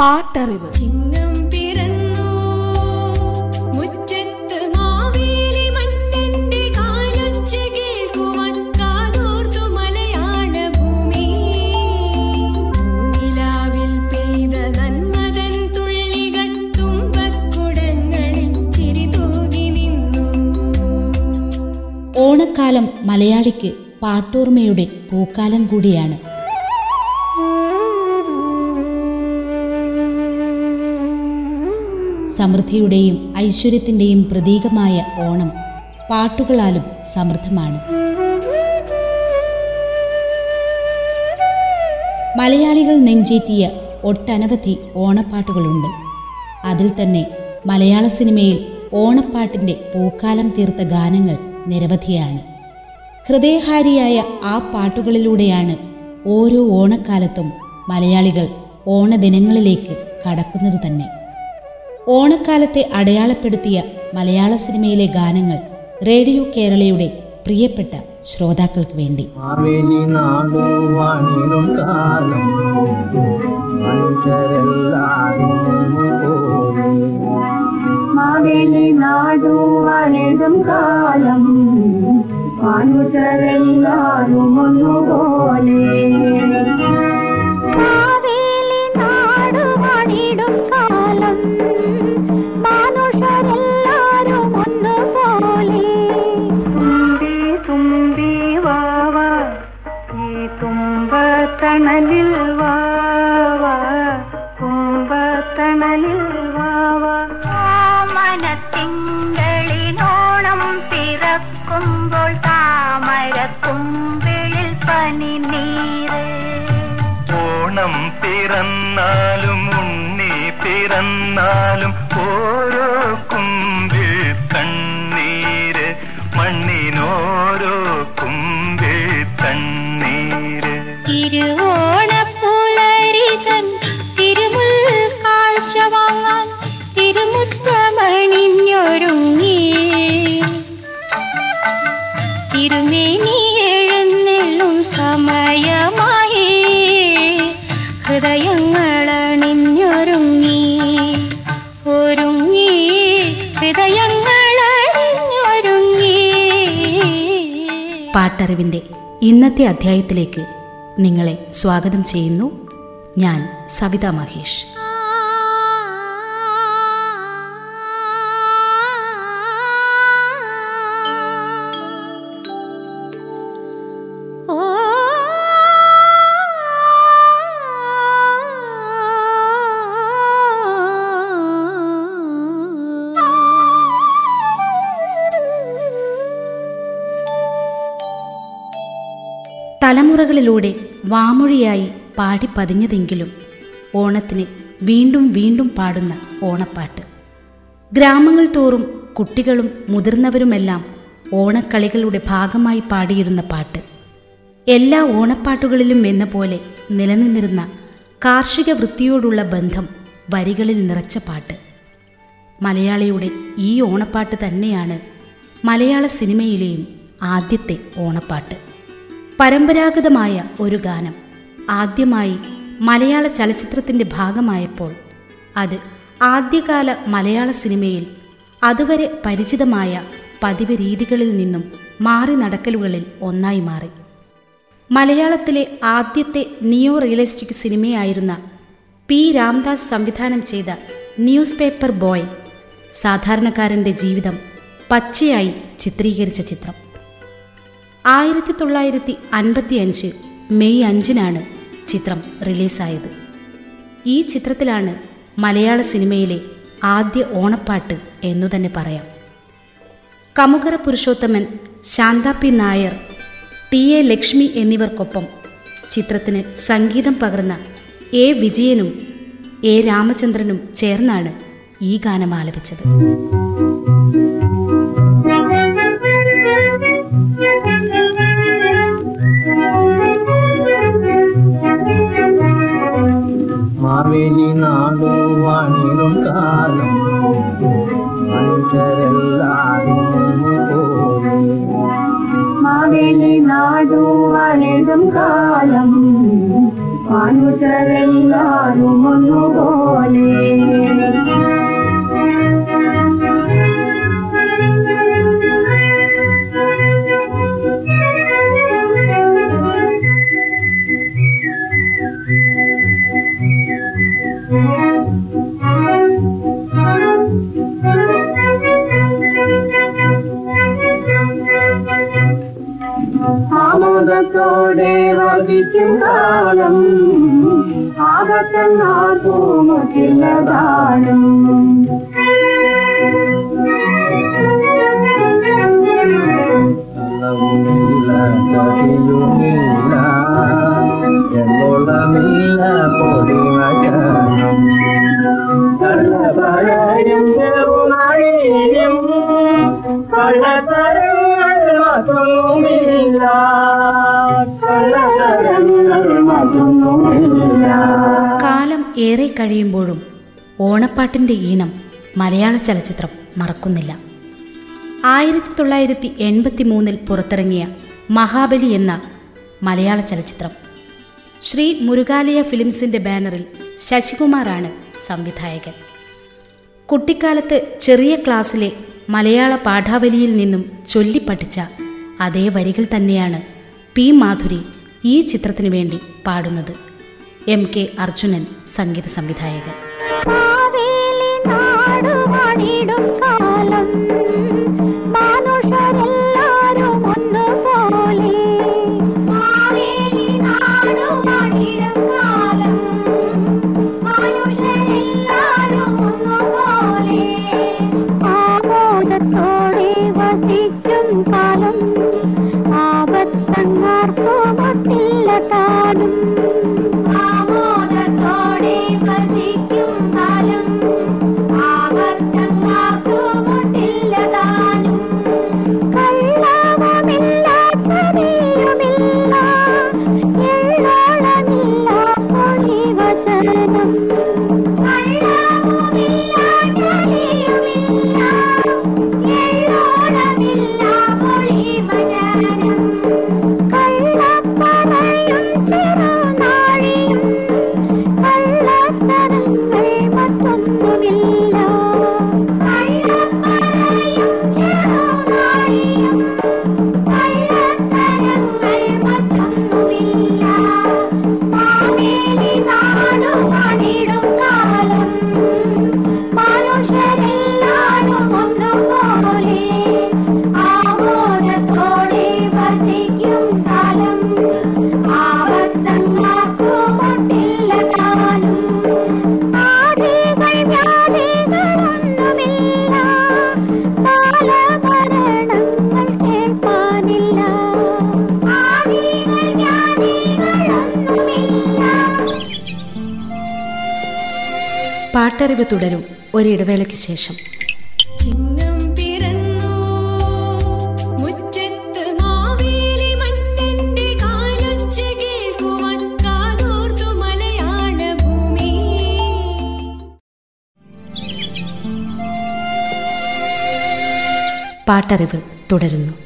പാട്ടറിവ്. ചിങ്ങം പിറന്നു. മുറ്റത്ത് മാവേലി മന്നന്റെ കാലൊച്ച കേൾക്കുവാൻ കാതോർത്തു മലയാള ഭൂമി. പൂനിലാവിൽ പെയ്ത നന്മതൻ തുള്ളികൾ തുമ്പക്കുടങ്ങളിൽ ചിരി തൂകി നിന്നു. ഓണക്കാലം മലയാളിക്ക് പാട്ടോർമ്മയുടെ പൂക്കാലം കൂടിയാണ്. സമൃദ്ധിയുടെയും ഐശ്വര്യത്തിന്റെയും പ്രതീകമായ ഓണം പാട്ടുകളാലും സമൃദ്ധമാണ്. മലയാളികൾ നെഞ്ചേറ്റിയ ഒട്ടനവധി ഓണപ്പാട്ടുകളുണ്ട്. അതിൽ തന്നെ മലയാള സിനിമയിൽ ഓണപ്പാട്ടിന്റെ പൂക്കാലം തീർത്ത ഗാനങ്ങൾ നിരവധിയാണ്. ഹൃദയഹാരിയായ ആ പാട്ടുകളിലൂടെയാണ് ഓരോ ഓണക്കാലത്തും മലയാളികൾ ഓണദിനങ്ങളിലേക്ക് കടക്കുന്നത് തന്നെ. ഓണക്കാലത്തെ അടയാളപ്പെടുത്തിയ മലയാള സിനിമയിലെ ഗാനങ്ങൾ റേഡിയോ കേരളയുടെ പ്രിയപ്പെട്ട ശ്രോതാക്കൾക്ക് വേണ്ടി. കാലം മനുഷ്യരെല്ലാരും കാലം ഒന്നുപോലെ. തുമ്പത്തണലിൽ വാവാണലിൽ തുമ്പത്തണലിൽ വാവ മനത്തിങ്കളിനോണം പിറക്കുമ്പോൾ താമരക്കുമ്പിളിൽ പനി നീര് ഓണം പിറന്നാലും ഉണ്ണി പിറന്നാലും ഓരോ പാട്ടറിവിന്റെ ഇന്നത്തെ അധ്യായത്തിലേക്ക് നിങ്ങളെ സ്വാഗതം ചെയ്യുന്നു. ഞാൻ സവിത മഹേഷ്. തലമുറകളിലൂടെ വാമൊഴിയായി പാടിപ്പതിഞ്ഞതെങ്കിലും ഓണത്തിന് വീണ്ടും വീണ്ടും പാടുന്ന ഓണപ്പാട്ട്. ഗ്രാമങ്ങൾ തോറും കുട്ടികളും മുതിർന്നവരുമെല്ലാം ഓണക്കളികളുടെ ഭാഗമായി പാടിയിരുന്ന പാട്ട്. എല്ലാ ഓണപ്പാട്ടുകളിലും എന്ന പോലെ നിലനിന്നിരുന്ന കാർഷിക വൃത്തിയോടുള്ള ബന്ധം വരികളിൽ നിറച്ച പാട്ട്. മലയാളിയുടെ ഈ ഓണപ്പാട്ട് തന്നെയാണ് മലയാള സിനിമയിലെയും ആദ്യത്തെ ഓണപ്പാട്ട്. പരമ്പരാഗതമായ ഒരു ഗാനം. ആദ്യമായി മലയാള ചലച്ചിത്രത്തിന്റെ ഭാഗമായപ്പോൾ അത് ആദ്യകാല മലയാള സിനിമയിൽ അതുവരെ പരിചിതമായ പതിവ് രീതികളിൽ നിന്നും മാറി നടക്കലുകളിൽ ഒന്നായി മാറി. മലയാളത്തിലെ ആദ്യത്തെ നിയോ റിയലിസ്റ്റിക് സിനിമയായിരുന്ന പി. രാംദാസ് സംവിധാനം ചെയ്ത ന്യൂസ് പേപ്പർ ബോയ് സാധാരണക്കാരന്റെ ജീവിതം പച്ചയായി ചിത്രീകരിച്ച ചിത്രം. ആയിരത്തി തൊള്ളായിരത്തി അൻപത്തി അഞ്ച് മെയ് അഞ്ചിനാണ് ചിത്രം റിലീസായത്. ഈ ചിത്രത്തിലാണ് മലയാള സിനിമയിലെ ആദ്യ ഓണപ്പാട്ട് എന്നു തന്നെ പറയാം. Kamukara Purushothaman Shantha P Nair T A Lakshmi എന്നിവർക്കൊപ്പം ചിത്രത്തിന് സംഗീതം പകർന്ന എ വിജയനും എ രാമചന്ദ്രനും ചേർന്നാണ് ഈ ഗാനം ആലപിച്ചത്. വാണിടും കാലം കാലം ഏറെ കഴിയുമ്പോഴും ഓണപ്പാട്ടിന്റെ ഈണം മലയാള ചലച്ചിത്രം മറക്കുന്നില്ല. ആയിരത്തി തൊള്ളായിരത്തി എൺപത്തി മൂന്നിൽ പുറത്തിറങ്ങിയ മഹാബലി എന്ന മലയാള ചലച്ചിത്രം. ശ്രീ മുരുകാലയ ഫിലിംസിന്റെ ബാനറിൽ ശശികുമാറാണ് സംവിധായകൻ. കുട്ടിക്കാലത്ത് ചെറിയ ക്ലാസ്സിലെ മലയാള പാഠാവലിയിൽ നിന്നും ചൊല്ലിപ്പഠിച്ച അതേ വരികൾ തന്നെയാണ് പി മാധുരി ഈ ചിത്രത്തിനു വേണ്ടി പാടുന്നത്. എം കെ അർജുനൻ സംഗീത സംവിധായകൻ. പാട്ടറിവ് തുടരും ഒരിടവേളയ്ക്ക് ശേഷം. പാട്ടറിവ് പിറന്നു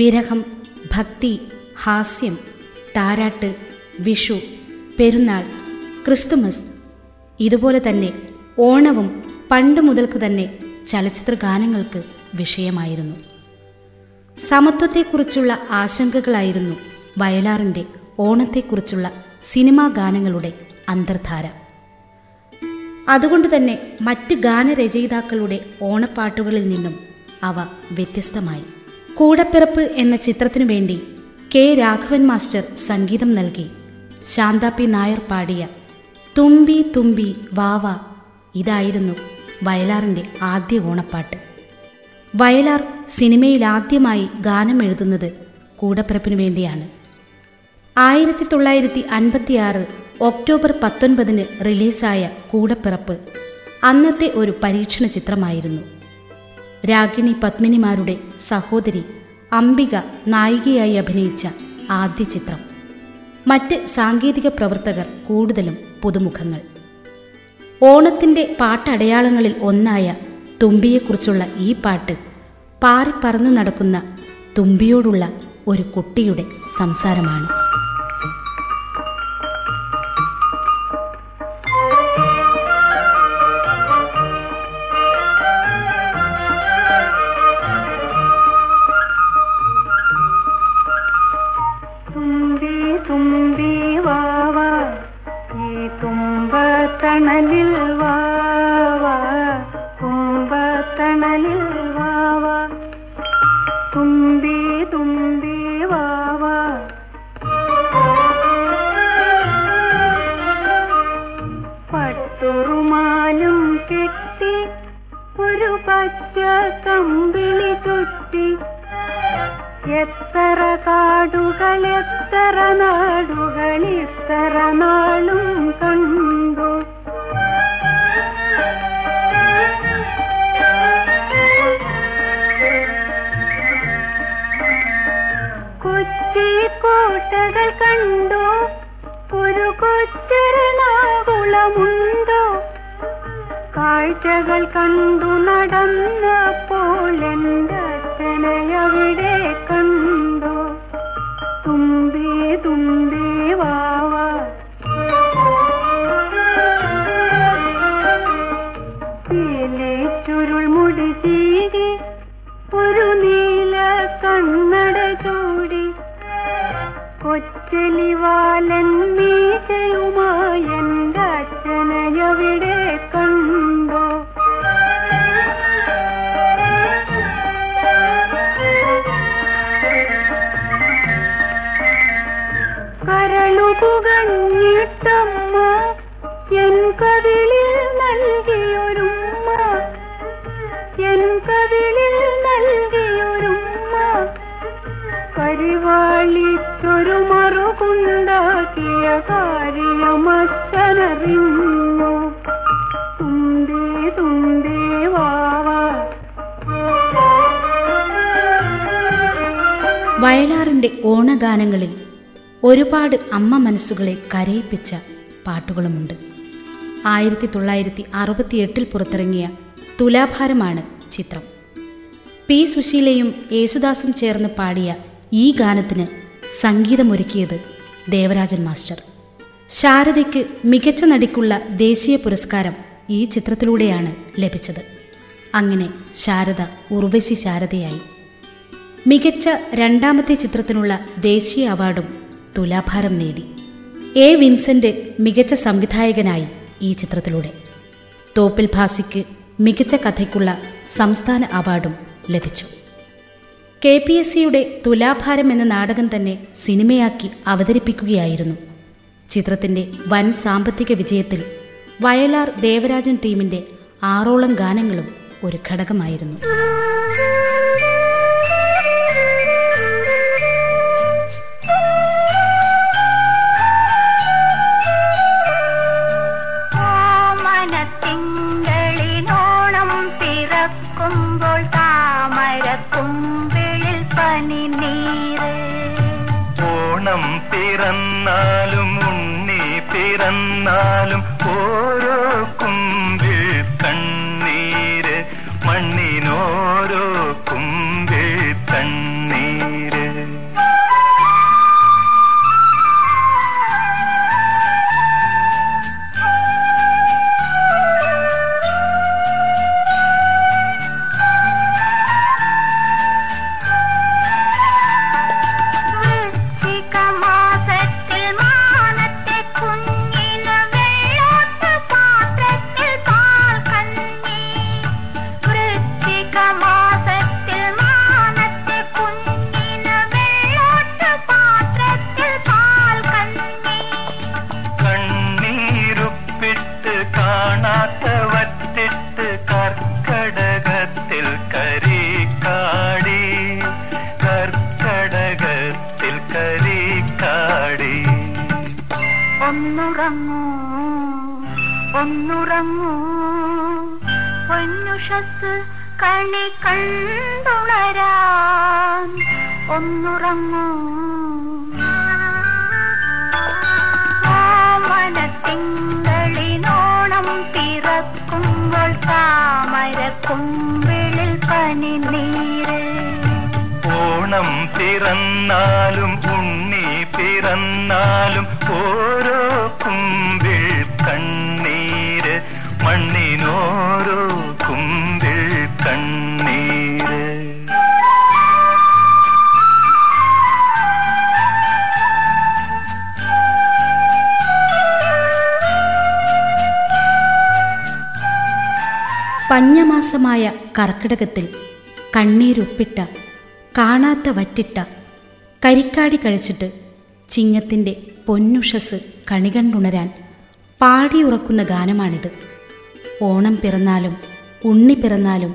വിരഹം ഭക്തി ഹാസ്യം താരാട്ട് വിഷു പെരുന്നാൾ ക്രിസ്തുമസ് ഇതുപോലെ തന്നെ ഓണവും പണ്ട് മുതൽക്ക് തന്നെ ചലച്ചിത്ര ഗാനങ്ങൾക്ക് വിഷയമായിരുന്നു. സമത്വത്തെക്കുറിച്ചുള്ള ആശങ്കകളായിരുന്നു വയലാറിന്റെ ഓണത്തെക്കുറിച്ചുള്ള സിനിമാ ഗാനങ്ങളുടെ അന്തർധാര. അതുകൊണ്ട് തന്നെ മറ്റ് ഗാനരചയിതാക്കളുടെ ഓണപ്പാട്ടുകളിൽ നിന്നും അവ വ്യത്യസ്തമായി. കൂടപ്പിറപ്പ് എന്ന ചിത്രത്തിനു വേണ്ടി കെ രാഘവൻ മാസ്റ്റർ സംഗീതം നൽകി. ശാന്ത പി നായർ പാടിയ തുമ്പി തുമ്പി വാവ ഇതായിരുന്നു വയലാറിന്റെ ആദ്യ ഓണപ്പാട്ട്. വയലാർ സിനിമയിൽ ആദ്യമായി ഗാനം എഴുതുന്നത് കൂടപ്പിറപ്പിനു വേണ്ടിയാണ്. ആയിരത്തി തൊള്ളായിരത്തി അൻപത്തിയാറ് ഒക്ടോബർ പത്തൊൻപതിന് റിലീസായ കൂടപ്പിറപ്പ് അന്നത്തെ ഒരു പരീക്ഷണ ചിത്രമായിരുന്നു. രാഗിണി പത്മിനിമാരുടെ സഹോദരി അംബിക നായികയായി അഭിനയിച്ച ആദ്യ ചിത്രം. മറ്റ് സാങ്കേതിക പ്രവർത്തകർ കൂടുതലും പുതുമുഖങ്ങൾ. ഓണത്തിന്റെ പാട്ടടയാളങ്ങളിൽ ഒന്നായ തുമ്പിയെക്കുറിച്ചുള്ള ഈ പാട്ട് പാറിപ്പറന്നു നടക്കുന്ന തുമ്പിയോടുള്ള ഒരു കുട്ടിയുടെ സംസാരമാണ്. കമ്പിളി ചുറ്റി. എത്ര കാടുകൾ എത്ര നാടുകൾ ഇത്ര നാളും കണ്ടു. കൊച്ചി കോട്ടകൾ കണ്ടു. ഒരു കൊച്ചെറണാകുളമുണ്ടോ കാഴ്ചകൾ കണ്ടു നടന്നപ്പോൾ എന്റെ അച്ഛനെ അവിടെ കണ്ടു. തുമ്പി തുമ്പി കരിവാളിച്ചൊരു മറുകുണ്ടാക്കിയ കാര്യമച്ഛനറിഞ്ഞു തുമ്പി തുമ്പി വാവ വയലാറിന്റെ ഓണഗാനങ്ങളിൽ ഒരുപാട് അമ്മ മനസ്സുകളെ കരയിപ്പിച്ച പാട്ടുകളുമുണ്ട്. ആയിരത്തി തൊള്ളായിരത്തി അറുപത്തിയെട്ടിൽ പുറത്തിറങ്ങിയ തുലാഭാരമാണ് ചിത്രം. പി സുശീലയും യേശുദാസും ചേർന്ന് പാടിയ ഈ ഗാനത്തിന് സംഗീതമൊരുക്കിയത് ദേവരാജൻ മാസ്റ്റർ. ശാരദയ്ക്ക് മികച്ച നടിക്കുള്ള ദേശീയ പുരസ്കാരം ഈ ചിത്രത്തിലൂടെയാണ് ലഭിച്ചത്. അങ്ങനെ ശാരദ ഉർവശി ശാരദയായി. മികച്ച രണ്ടാമത്തെ ചിത്രത്തിനുള്ള ദേശീയ അവാർഡും തുലാഭാരം നേടി. എ വിൻസെന്റ് മികച്ച സംവിധായകനായി ഈ ചിത്രത്തിലൂടെ. തോപ്പിൽ ഭാസിക്ക് മികച്ച കഥയ്ക്കുള്ള സംസ്ഥാന അവാർഡും ലഭിച്ചു. കെ പി എസ് സിയുടെ തുലാഭാരം എന്ന നാടകം തന്നെ സിനിമയാക്കി അവതരിപ്പിക്കുകയായിരുന്നു. ചിത്രത്തിന്റെ വൻ സാമ്പത്തിക വിജയത്തിൽ വയലാർ ദേവരാജൻ ടീമിന്റെ ആറോളം ഗാനങ്ങളും ഒരു ഘടകമായിരുന്നു. ഒന്നുറങ്ങൂ ഒന്നുറങ്ങൂ പൊന്നുഷസ് കണി കണ്ടുണരാൻ ഒന്നുറങ്ങൂ. ഓമനത്തിങ്കളിനോണം പിറക്കുമ്പോൾ താമരക്കുമ്പിളിൽ പനിനീര്. ഓണം പിറന്നാലും ഉണ്ണി പിറന്നാലും ഓരോ കുമ്പിൾ കണ്ണീര് മണ്ണിനോരോ കുമ്പിൾ കണ്ണീര്. പഞ്ഞമാസമായ കർക്കിടകത്തിൽ കണ്ണീരൊപ്പിട്ട കാണാത്ത വറ്റിട്ട കരിക്കാടി കഴിച്ചിട്ട് ചിങ്ങത്തിന്റെ പൊന്നുഷസ് കണികണ്ടുണരാൻ പാടിയുറക്കുന്ന ഗാനമാണിത്. ഓണം പിറന്നാലും ഉണ്ണി പിറന്നാലും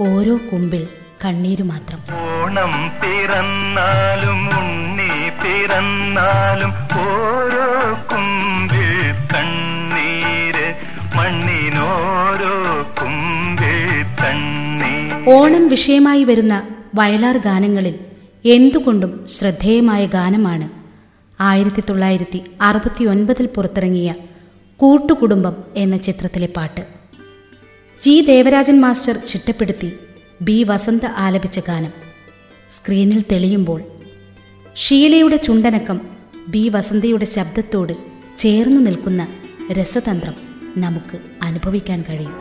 ഓരോ കുമ്പിൽ കണ്ണീര് മാത്രം. ഓണം പിറന്നാലും ഉണ്ണി പിറന്നാലും ഓരോ കുമ്പിൽ കണ്ണീര് മണ്ണിനോരോ കുമ്പിൽ തണ്ണീർ ഓണം വിഷയമായി വരുന്ന വയലാർ ഗാനങ്ങളിൽ എന്തുകൊണ്ടും ശ്രദ്ധേയമായ ഗാനമാണ് ആയിരത്തി തൊള്ളായിരത്തി അറുപത്തി ഒൻപതിൽ പുറത്തിറങ്ങിയ കൂട്ടുകുടുംബം എന്ന ചിത്രത്തിലെ പാട്ട്. ജി. ദേവരാജൻ മാസ്റ്റർ ചിട്ടപ്പെടുത്തി ബി. വസന്ത ആലപിച്ച ഗാനം. സ്ക്രീനിൽ തെളിയുമ്പോൾ ഷീലയുടെ ചുണ്ടനക്കം ബി. വസന്തയുടെ ശബ്ദത്തോട് ചേർന്നു നിൽക്കുന്ന രസതന്ത്രം നമുക്ക് അനുഭവിക്കാൻ കഴിയും.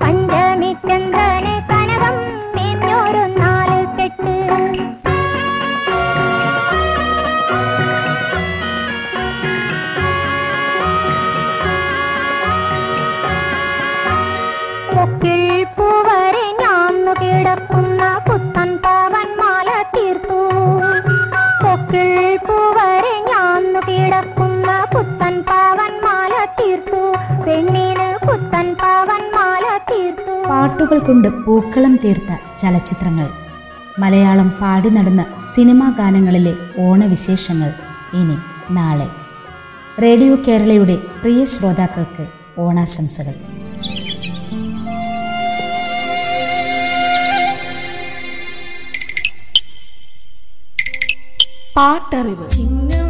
பஞ்ச പൂക്കളം തീർത്ത ചലച്ചിത്രങ്ങൾ. മലയാളം പാടി നടന്ന സിനിമാ ഗാനങ്ങളിലെ ഓണവിശേഷങ്ങൾ ഇനി നാളെ. റേഡിയോ കേരളയുടെ പ്രിയ ശ്രോതാക്കൾക്ക് ഓണാശംസകൾ. പാട്ടറിവ്. ചിങ്ങ